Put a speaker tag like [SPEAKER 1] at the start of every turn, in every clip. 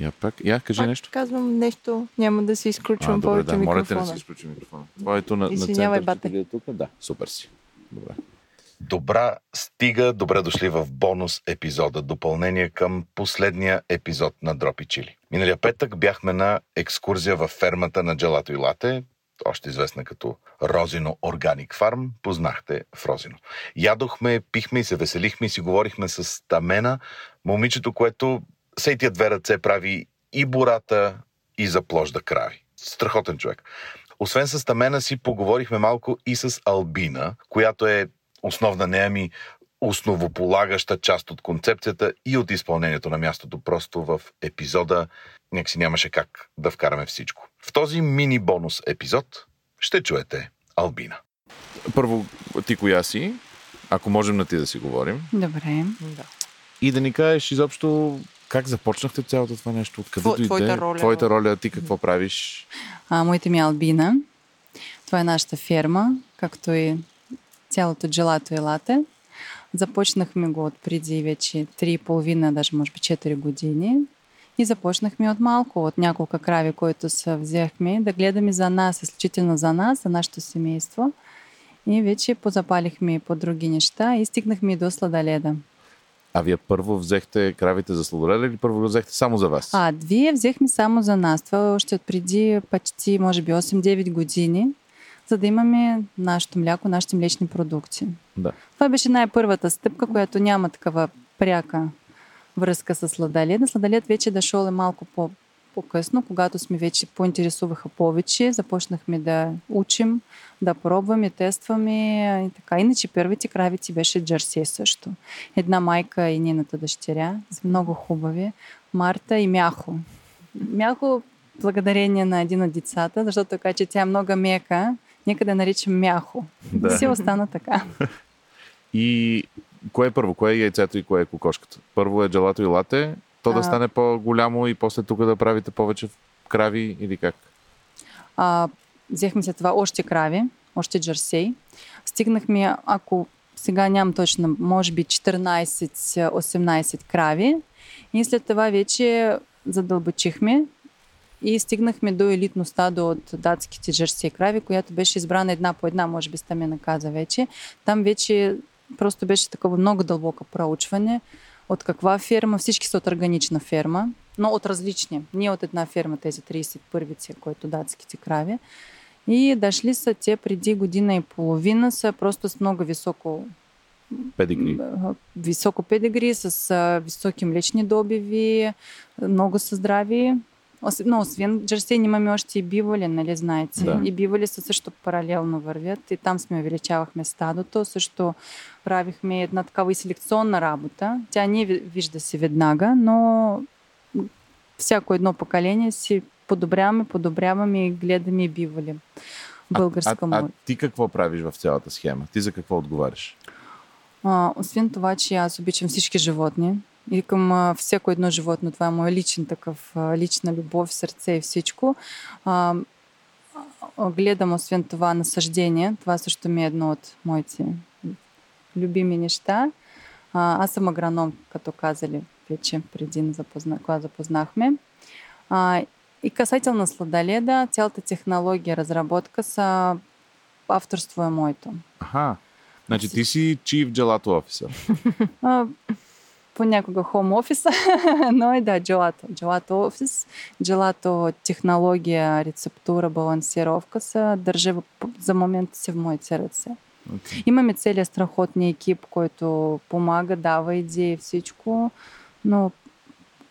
[SPEAKER 1] Я пак, я кажи
[SPEAKER 2] Пак
[SPEAKER 1] нещо.
[SPEAKER 2] казвам нещо, няма да си изключвам
[SPEAKER 1] а, добре,
[SPEAKER 2] повече
[SPEAKER 1] да, моля те
[SPEAKER 2] микрофона.
[SPEAKER 1] не си изключи микрофона. Твоето на, на
[SPEAKER 2] Извинявай,
[SPEAKER 1] център.
[SPEAKER 2] бате.
[SPEAKER 1] е тук? Да, супер си. Добре.
[SPEAKER 3] Добра стига, добре дошли в бонус епизода, допълнение към последния епизод на Дропи Чили. Миналия петък бяхме на екскурзия в фермата на Джалато и Лате, още известна като Розино Органик Фарм, познахте в Розино. Ядохме, пихме и се веселихме и си говорихме с Тамена, момичето, което сей тия две ръце прави и бората, и запложда крави. Страхотен човек. Освен с Тамена си поговорихме малко и с Албина, която е основна нея ми основополагаща част от концепцията и от изпълнението на мястото. Просто в епизода някакси нямаше как да вкараме всичко. В този мини бонус епизод ще чуете Албина.
[SPEAKER 1] Първо, ти коя си? Ако можем на ти да си говорим.
[SPEAKER 4] Добре.
[SPEAKER 2] Да.
[SPEAKER 1] И да ни кажеш изобщо как започнахте цялото това нещо? Откъде
[SPEAKER 2] Тво-
[SPEAKER 1] дойде?
[SPEAKER 2] твоята роля.
[SPEAKER 1] Твоята роля, ти какво правиш?
[SPEAKER 4] А, моите ми е Албина. Това е нашата ферма, както и цялото джелато и лате. Започнахме го от преди вече 3,5, даже може би 4 години. И започнахме от малко, от няколко крави, които се взехме, да гледаме за нас, изключително за нас, за нашето семейство. И вече позапалихме по други неща и стигнахме и до сладоледа.
[SPEAKER 1] А вие първо взехте кравите за сладоледа или първо го взехте само за вас?
[SPEAKER 4] А, две взехме само за нас. Това е още от преди почти, може би, 8-9 години, за да имаме нашето мляко, нашите млечни продукти.
[SPEAKER 1] Да.
[SPEAKER 4] Това беше най-първата стъпка, която няма такава пряка връзка с сладалет. Сладалет вече дошъл е малко по- по-късно, когато сме вече поинтересуваха повече, започнахме да учим, да пробваме, тестваме и така. Иначе първите кравици беше джерси също. Една майка и нейната дъщеря, много хубави. Марта и Мяхо. Мяхо, благодарение на един от децата, защото така, че тя е много мека, нека да наричам Мяхо.
[SPEAKER 1] Да.
[SPEAKER 4] Все остана така.
[SPEAKER 1] И кое е първо? Кое е яйцето и кое е кокошката? Първо е джалато и лате, то да
[SPEAKER 4] А.
[SPEAKER 1] стане по-голямо и после тук да правите повече крави или как?
[SPEAKER 4] А, взехме след това още крави, още джерсей. Стигнахме, ако сега нямам точно, може би 14-18 крави. И след това вече задълбачихме и стигнахме до елитно стадо от датските джерсей крави, която беше избрана една по една, може би сте ме наказа вече. Там вече просто беше такова много дълбоко проучване от каква ферма, всички са от органична ферма, но от различни. Не от една ферма, тези 31-ци, които датските крави. И дошли са те преди година и половина, са просто с много високо
[SPEAKER 1] Педигри.
[SPEAKER 4] високо педигри, с високи млечни добиви, много са здрави. Ос- освен джерсей, имаме още и биволи, нали знаете.
[SPEAKER 1] Да.
[SPEAKER 4] И биволи са също паралелно вървят. И там сме увеличавахме стадото. Също правихме една такава и селекционна работа. Тя не ви- вижда се веднага, но всяко едно поколение си подобряваме, подобряваме и гледаме и биволи. Българска
[SPEAKER 1] а, а, а ти какво правиш в цялата схема? Ти за какво отговаряш?
[SPEAKER 4] А, освен това, че аз обичам всички животни и към а, всяко едно животно, това е моя личен такъв, а, лична любов, сърце и всичко. А, а, гледам освен това насъждение. Това също ми е едно от моите любими неща. А, аз съм агроном, като казали вече преди, да запозна, когато запознахме. А, и касателно сладоледа, цялата технология, разработка са авторство е моето.
[SPEAKER 1] Аха. Значи ти си чиев джалато офисър.
[SPEAKER 4] Понякога хом офиса, но и да, джелато. Джелато офис, джелато технология, рецептура, балансировка са държа за момента си в моите ръце.
[SPEAKER 1] Okay.
[SPEAKER 4] Имаме целият страхотния екип, който помага, дава идеи, всичко, но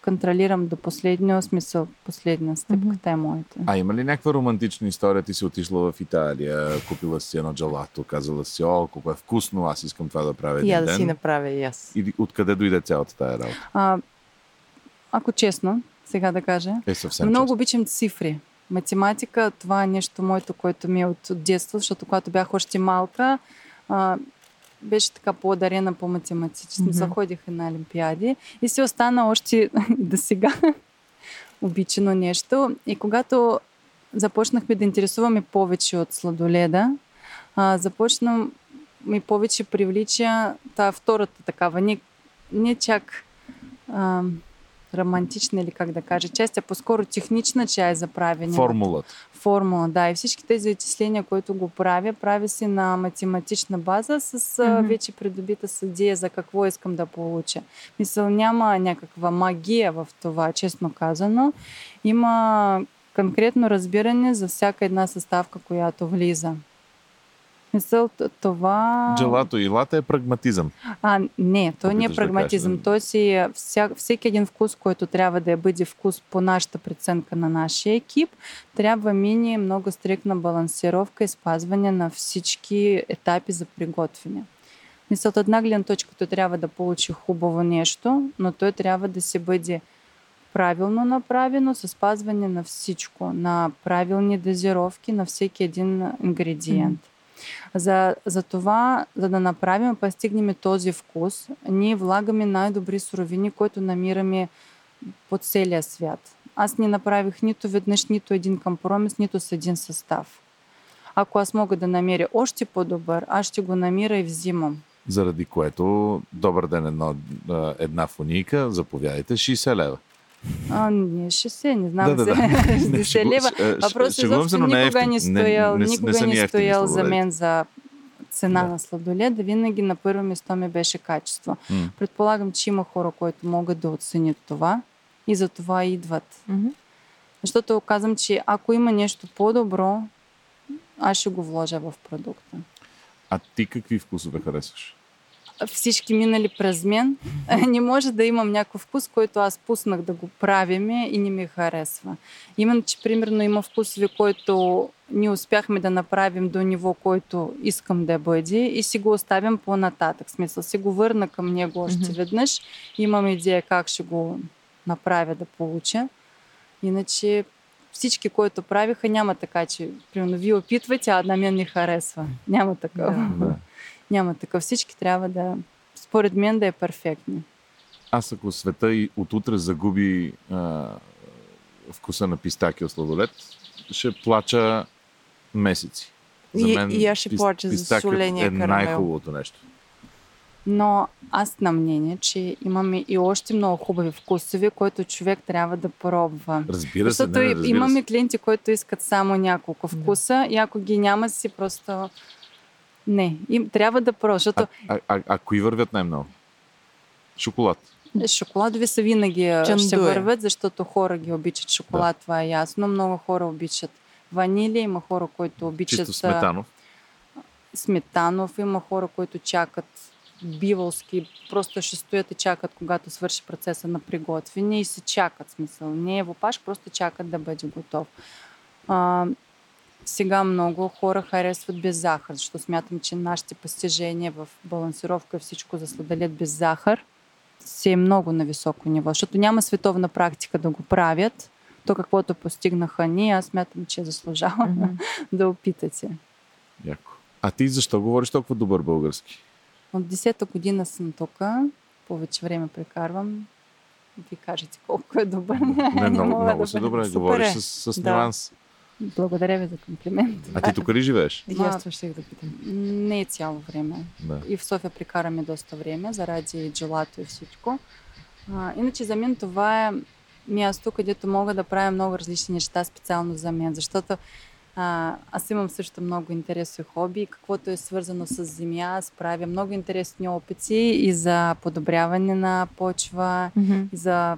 [SPEAKER 4] контролирам до последния смисъл, последна стъпката е моята.
[SPEAKER 1] А има ли някаква романтична история? Ти си отишла в Италия, купила си едно джалато, казала си, о, колко е вкусно, аз искам това да правя един
[SPEAKER 2] Я да
[SPEAKER 1] ден.
[SPEAKER 2] си направя и аз.
[SPEAKER 1] И откъде дойде цялата тая работа?
[SPEAKER 4] А, ако честно, сега да кажа,
[SPEAKER 1] Е съвсем
[SPEAKER 4] Много
[SPEAKER 1] честно.
[SPEAKER 4] обичам цифри. Математика, това е нещо моето, което ми е от, от детство, защото когато бях още малка, а, беше така по-дарена по математически. Mm-hmm.
[SPEAKER 2] Мгм.
[SPEAKER 4] Ходих и на олимпиади и си остана още до сега обичано нещо. И когато започнахме да интересуваме повече от сладоледа, а, започна ми повече привлича та втората такава, не, не чак а, романтична или как да кажа част, а по-скоро технична част за правене.
[SPEAKER 1] Формулата.
[SPEAKER 4] Формула, да. И всички тези изчисления, които го правя, прави си на математична база с mm-hmm. вече придобита съдия за какво искам да получа. Мисъл, няма някаква магия в това, честно казано. Има конкретно разбиране за всяка една съставка, която влиза. Мисъл, т- това...
[SPEAKER 1] Джелато и лата е прагматизъм.
[SPEAKER 4] А, не, той не е прагматизъм.
[SPEAKER 1] да.
[SPEAKER 4] Той си вся, всеки един вкус, който трябва да бъде вкус по нашата преценка на нашия екип, трябва мини много стрикна балансировка и спазване на всички етапи за приготвяне. Мисля, от една гледна точка той трябва да получи хубаво нещо, но той трябва да се бъде правилно направено, с спазване на всичко, на правилни дозировки на всеки един ингредиент. За, за това, за да направим, па стигнем този вкус, ние влагаме най-добри суровини, които намираме по целия свят. Аз не направих нито веднъж, нито един компромис, нито с един състав. Ако аз мога да намеря още по-добър, аз ще го намира и взимам.
[SPEAKER 1] Заради което, добър ден, едно, една фунийка, заповядайте, 60 лева.
[SPEAKER 4] А, не 60, не знам,
[SPEAKER 1] Да, да, да. Не,
[SPEAKER 4] 60
[SPEAKER 1] шегу-
[SPEAKER 4] лева.
[SPEAKER 1] е, шегувам се,
[SPEAKER 4] изобщо
[SPEAKER 1] е
[SPEAKER 4] никога не стоял,
[SPEAKER 1] не, не,
[SPEAKER 4] никога
[SPEAKER 1] не,
[SPEAKER 4] стоял за мен за цена
[SPEAKER 1] Да.
[SPEAKER 4] на сладолед, да винаги на първо место ми беше качество.
[SPEAKER 1] М.
[SPEAKER 4] Предполагам, че има хора, които могат да оценят това и за това идват.
[SPEAKER 2] Мгм.
[SPEAKER 4] Защото казвам, че ако има нещо по-добро, аз ще го вложа в продукта.
[SPEAKER 1] А ти какви вкусове харесваш?
[SPEAKER 4] Всички минали през мен. Не може да имам някакъв вкус, който аз пуснах да го правиме и не ми харесва. Именно, че примерно има вкусове, които ние успяхме да направим до ниво, който искам да бъде и си го оставям по-нататък. В смисъл, си го върна към него още веднъж. Имам идея как ще го направя да получа. Иначе всички, които правиха, няма така, че примерно вие опитвате, а на мен не харесва. Няма такъв.
[SPEAKER 2] Да.
[SPEAKER 1] Да.
[SPEAKER 4] Няма такъв. Всички трябва да, според мен, да е перфектни.
[SPEAKER 1] Аз ако света и от утре загуби а, вкуса на пистакио сладолет, ще плача месеци. За
[SPEAKER 2] И-
[SPEAKER 1] мен
[SPEAKER 2] и аз ще
[SPEAKER 1] пис-
[SPEAKER 2] плача за соления
[SPEAKER 1] е
[SPEAKER 2] карамел.
[SPEAKER 1] най-хубавото нещо.
[SPEAKER 4] Но аз на мнение, че имаме и още много хубави вкусови, които човек трябва да пробва.
[SPEAKER 1] Разбира се,
[SPEAKER 4] Защото
[SPEAKER 1] не,
[SPEAKER 4] и-
[SPEAKER 1] разбира
[SPEAKER 4] имаме
[SPEAKER 1] се.
[SPEAKER 4] клиенти, които искат само няколко вкуса и ако ги няма си просто... Не, им трябва да пробва, защото
[SPEAKER 1] А, а, а, а кои вървят най-много? Шоколад.
[SPEAKER 4] шоколадови са винаги а, ще
[SPEAKER 2] Чандуе.
[SPEAKER 4] вървят, защото хора ги обичат шоколад, това е ясно. Много хора обичат ванилия, има хора, които обичат
[SPEAKER 1] Чисто сметанов.
[SPEAKER 4] сметанов, има хора, които чакат биволски, просто ще стоят и чакат, когато свърши процеса на приготвяне и се чакат, смисъл. Не е в опаш, просто чакат да бъде готов. А, сега много хора харесват без захар, защото смятам, че нашите постижения в балансировка и всичко за сладолет без захар си е много на високо ниво, защото няма световна практика да го правят. То каквото постигнаха ние, аз смятам, че заслужава
[SPEAKER 2] Мгм.
[SPEAKER 4] да опитате.
[SPEAKER 1] Яко. А ти защо говориш толкова добър български?
[SPEAKER 4] От 10-та година съм тук, повече време прекарвам. Ви кажете колко е добър.
[SPEAKER 1] Не, много,
[SPEAKER 4] мога
[SPEAKER 1] много
[SPEAKER 4] да
[SPEAKER 1] добре. Говориш
[SPEAKER 2] е.
[SPEAKER 1] с, с
[SPEAKER 4] Да. Благодаря ви за комплимент.
[SPEAKER 1] А ти тук ли живееш?
[SPEAKER 2] И аз това ще да питам.
[SPEAKER 4] Не е цяло време.
[SPEAKER 1] Да.
[SPEAKER 4] И в София прекараме доста време, заради джелато и всичко. А, иначе за мен това е място, където мога да правя много различни неща специално за мен, защото а, аз имам също много интерес и хоби, каквото е свързано с земя, аз правя много интересни опити и за подобряване на почва, за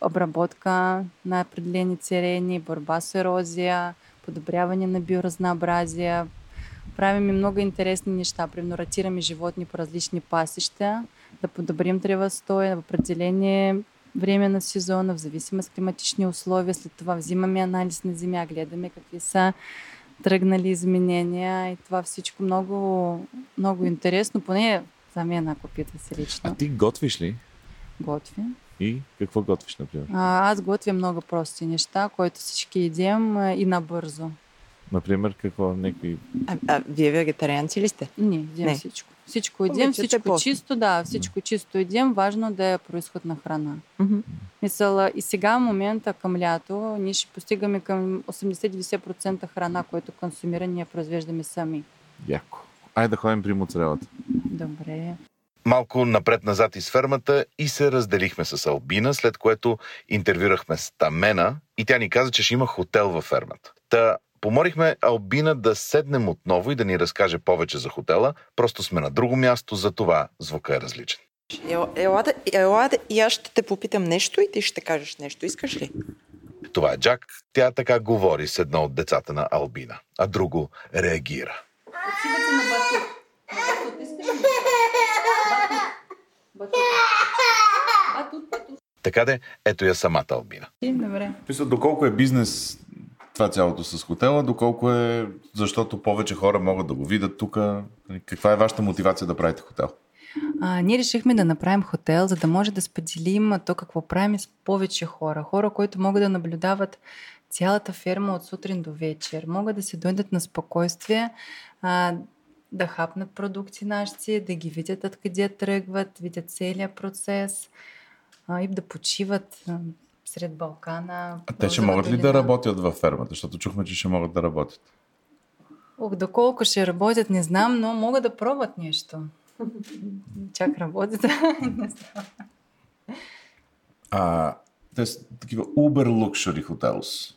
[SPEAKER 4] обработка на определени терени, борба с ерозия, подобряване на биоразнообразие. Правим и много интересни неща. Примерно ратираме животни по различни пасища, да подобрим древостоя в определение време на сезона, в зависимост от климатични условия. След това взимаме анализ на земя, гледаме какви са тръгнали изменения и това всичко много, много интересно, поне за мен, ако пита се лично.
[SPEAKER 1] А ти готвиш ли?
[SPEAKER 4] Готви.
[SPEAKER 1] И какво готвиш, например?
[SPEAKER 4] А, аз готвя много прости неща, които всички едем и набързо.
[SPEAKER 1] Например, какво? Някакви...
[SPEAKER 2] А, а вие вегетарианци ли сте?
[SPEAKER 4] Не, едем
[SPEAKER 2] Не.
[SPEAKER 4] всичко. Всичко едем,
[SPEAKER 2] Обичате
[SPEAKER 4] всичко
[SPEAKER 2] просто.
[SPEAKER 4] чисто, да, всичко чисто едем. Важно да е происход на храна. Мисъл, а, и сега в момента към лято ние ще постигаме към 80-90% храна, което консумираме, ние произвеждаме сами.
[SPEAKER 1] Яко. Айде да ходим при моцарелата.
[SPEAKER 4] Добре.
[SPEAKER 3] Малко напред-назад из фермата и се разделихме с Албина, след което интервюрахме Стамена и тя ни каза, че ще има хотел във фермата. Та помолихме Албина да седнем отново и да ни разкаже повече за хотела. Просто сме на друго място, за това звука е различен.
[SPEAKER 2] Ела, ела, да- ела да- и аз ще те попитам нещо и ти ще кажеш нещо. Искаш ли?
[SPEAKER 3] Това е Джак. Тя така говори с едно от децата на Албина, а друго реагира.
[SPEAKER 4] Отивате на батут. На батут искаш ли? Батут. Батут, батут.
[SPEAKER 3] Така де, ето я самата Албина.
[SPEAKER 4] Добре.
[SPEAKER 1] Мисля, доколко е бизнес това цялото с хотела, доколко е, защото повече хора могат да го видят тук. Каква е вашата мотивация да правите хотел?
[SPEAKER 4] А, ние решихме да направим хотел, за да може да споделим то какво правим с повече хора. Хора, които могат да наблюдават цялата ферма от сутрин до вечер. Могат да се дойдат на спокойствие, а, да хапнат продукти наши, да ги видят откъде тръгват, видят целият процес а, и да почиват а, сред Балкана.
[SPEAKER 1] А те ще могат ли да работят във фермата? Защото чухме, че ще могат да работят.
[SPEAKER 4] Ох, доколко ще работят, не знам, но могат да пробват нещо. Чак работят. не знам.
[SPEAKER 1] А, те са такива Uber Luxury Hotels.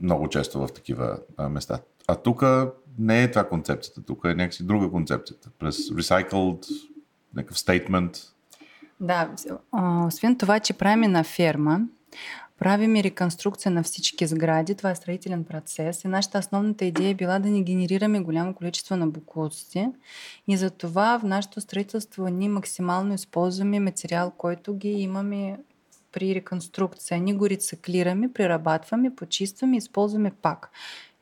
[SPEAKER 1] Много често в такива а, места. А тук не е това концепцията. Тук е някакси друга концепцията. През recycled, някакъв стейтмент.
[SPEAKER 4] Да, освен това, че правим на ферма, правим и реконструкция на всички сгради. Това е строителен процес. И нашата основната идея е била да не генерираме голямо количество на буклуци. И за това в нашето строителство ние максимално използваме материал, който ги имаме при реконструкция. Ние го рециклираме, преработваме, почистваме използваме пак.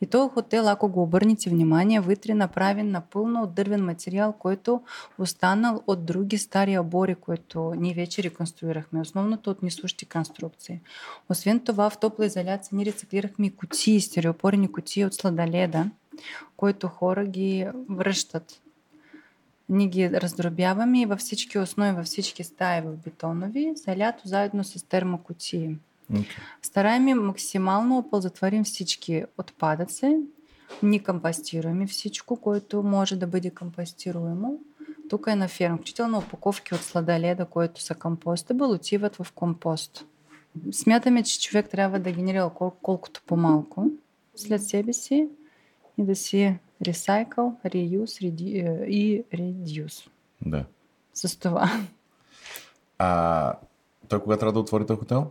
[SPEAKER 4] И този хотел, ако го обърнете внимание, вътре е направен напълно от дървен материал, който останал от други стари обори, които ние вече реконструирахме. Основното от несущи конструкции. Освен това, в топла изоляция ние рециклирахме и кутии, стереопорни кутии от сладоледа, които хора ги връщат. Ние ги раздробяваме и във всички основи, във всички стаи в бетонови, за лято заедно с термокутии.
[SPEAKER 1] Okay.
[SPEAKER 4] Стараеме максимално оползотворим всички отпадъци, ни компостираме всичко, което може да бъде компостируемо. Тук е на ферма, включително опаковки от сладоледа, които са компостабъл, отиват в компост. Смятаме, че човек трябва да генерира кол- колкото по-малко след себе си и да си ресайкъл, реюз е, и редюс.
[SPEAKER 1] Да.
[SPEAKER 4] С това.
[SPEAKER 1] А той кога трябва да отвори този хотел?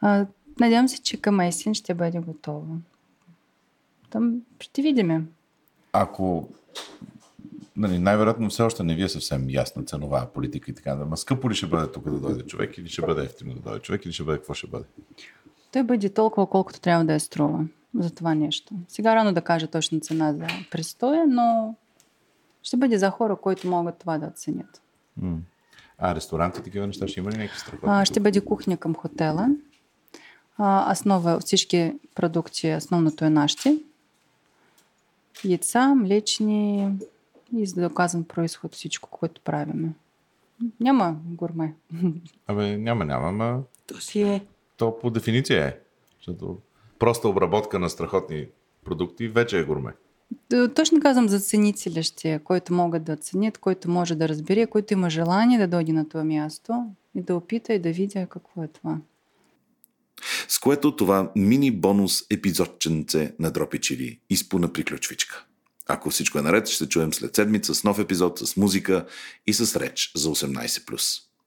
[SPEAKER 4] А, надявам се, че към есен ще бъде готово. Там ще видим.
[SPEAKER 1] Ако нали, най-вероятно все още не ви е съвсем ясна ценова политика и така, да, ма скъпо ли ще бъде тук да дойде човек или ще бъде ефтино да дойде човек или ще бъде какво ще бъде?
[SPEAKER 4] Той бъде толкова, колкото трябва да я струва за това нещо. Сега рано да кажа точна цена за престоя, но ще бъде за хора, които могат това да оценят.
[SPEAKER 1] М. А ресторанти, такива неща ще има ли някакви страхотни?
[SPEAKER 4] Ще бъде кухня към хотела. А, основа, всички продукти, основното е нашите. Яйца, млечни и за доказан происход всичко, което правиме. Няма гурме.
[SPEAKER 1] Абе, няма, няма, ма
[SPEAKER 2] То си е.
[SPEAKER 1] то по дефиниция е. Защото проста обработка на страхотни продукти вече е гурме.
[SPEAKER 4] Точно казвам за ценители ще, който могат да оценят, който може да разбере, който има желание да дойде на това място и да опита и да видя какво е това.
[SPEAKER 3] С което това мини бонус епизодченце на Дропи Чили изпуна приключвичка. Ако всичко е наред, ще чуем след седмица с нов епизод с музика и с реч за 18+.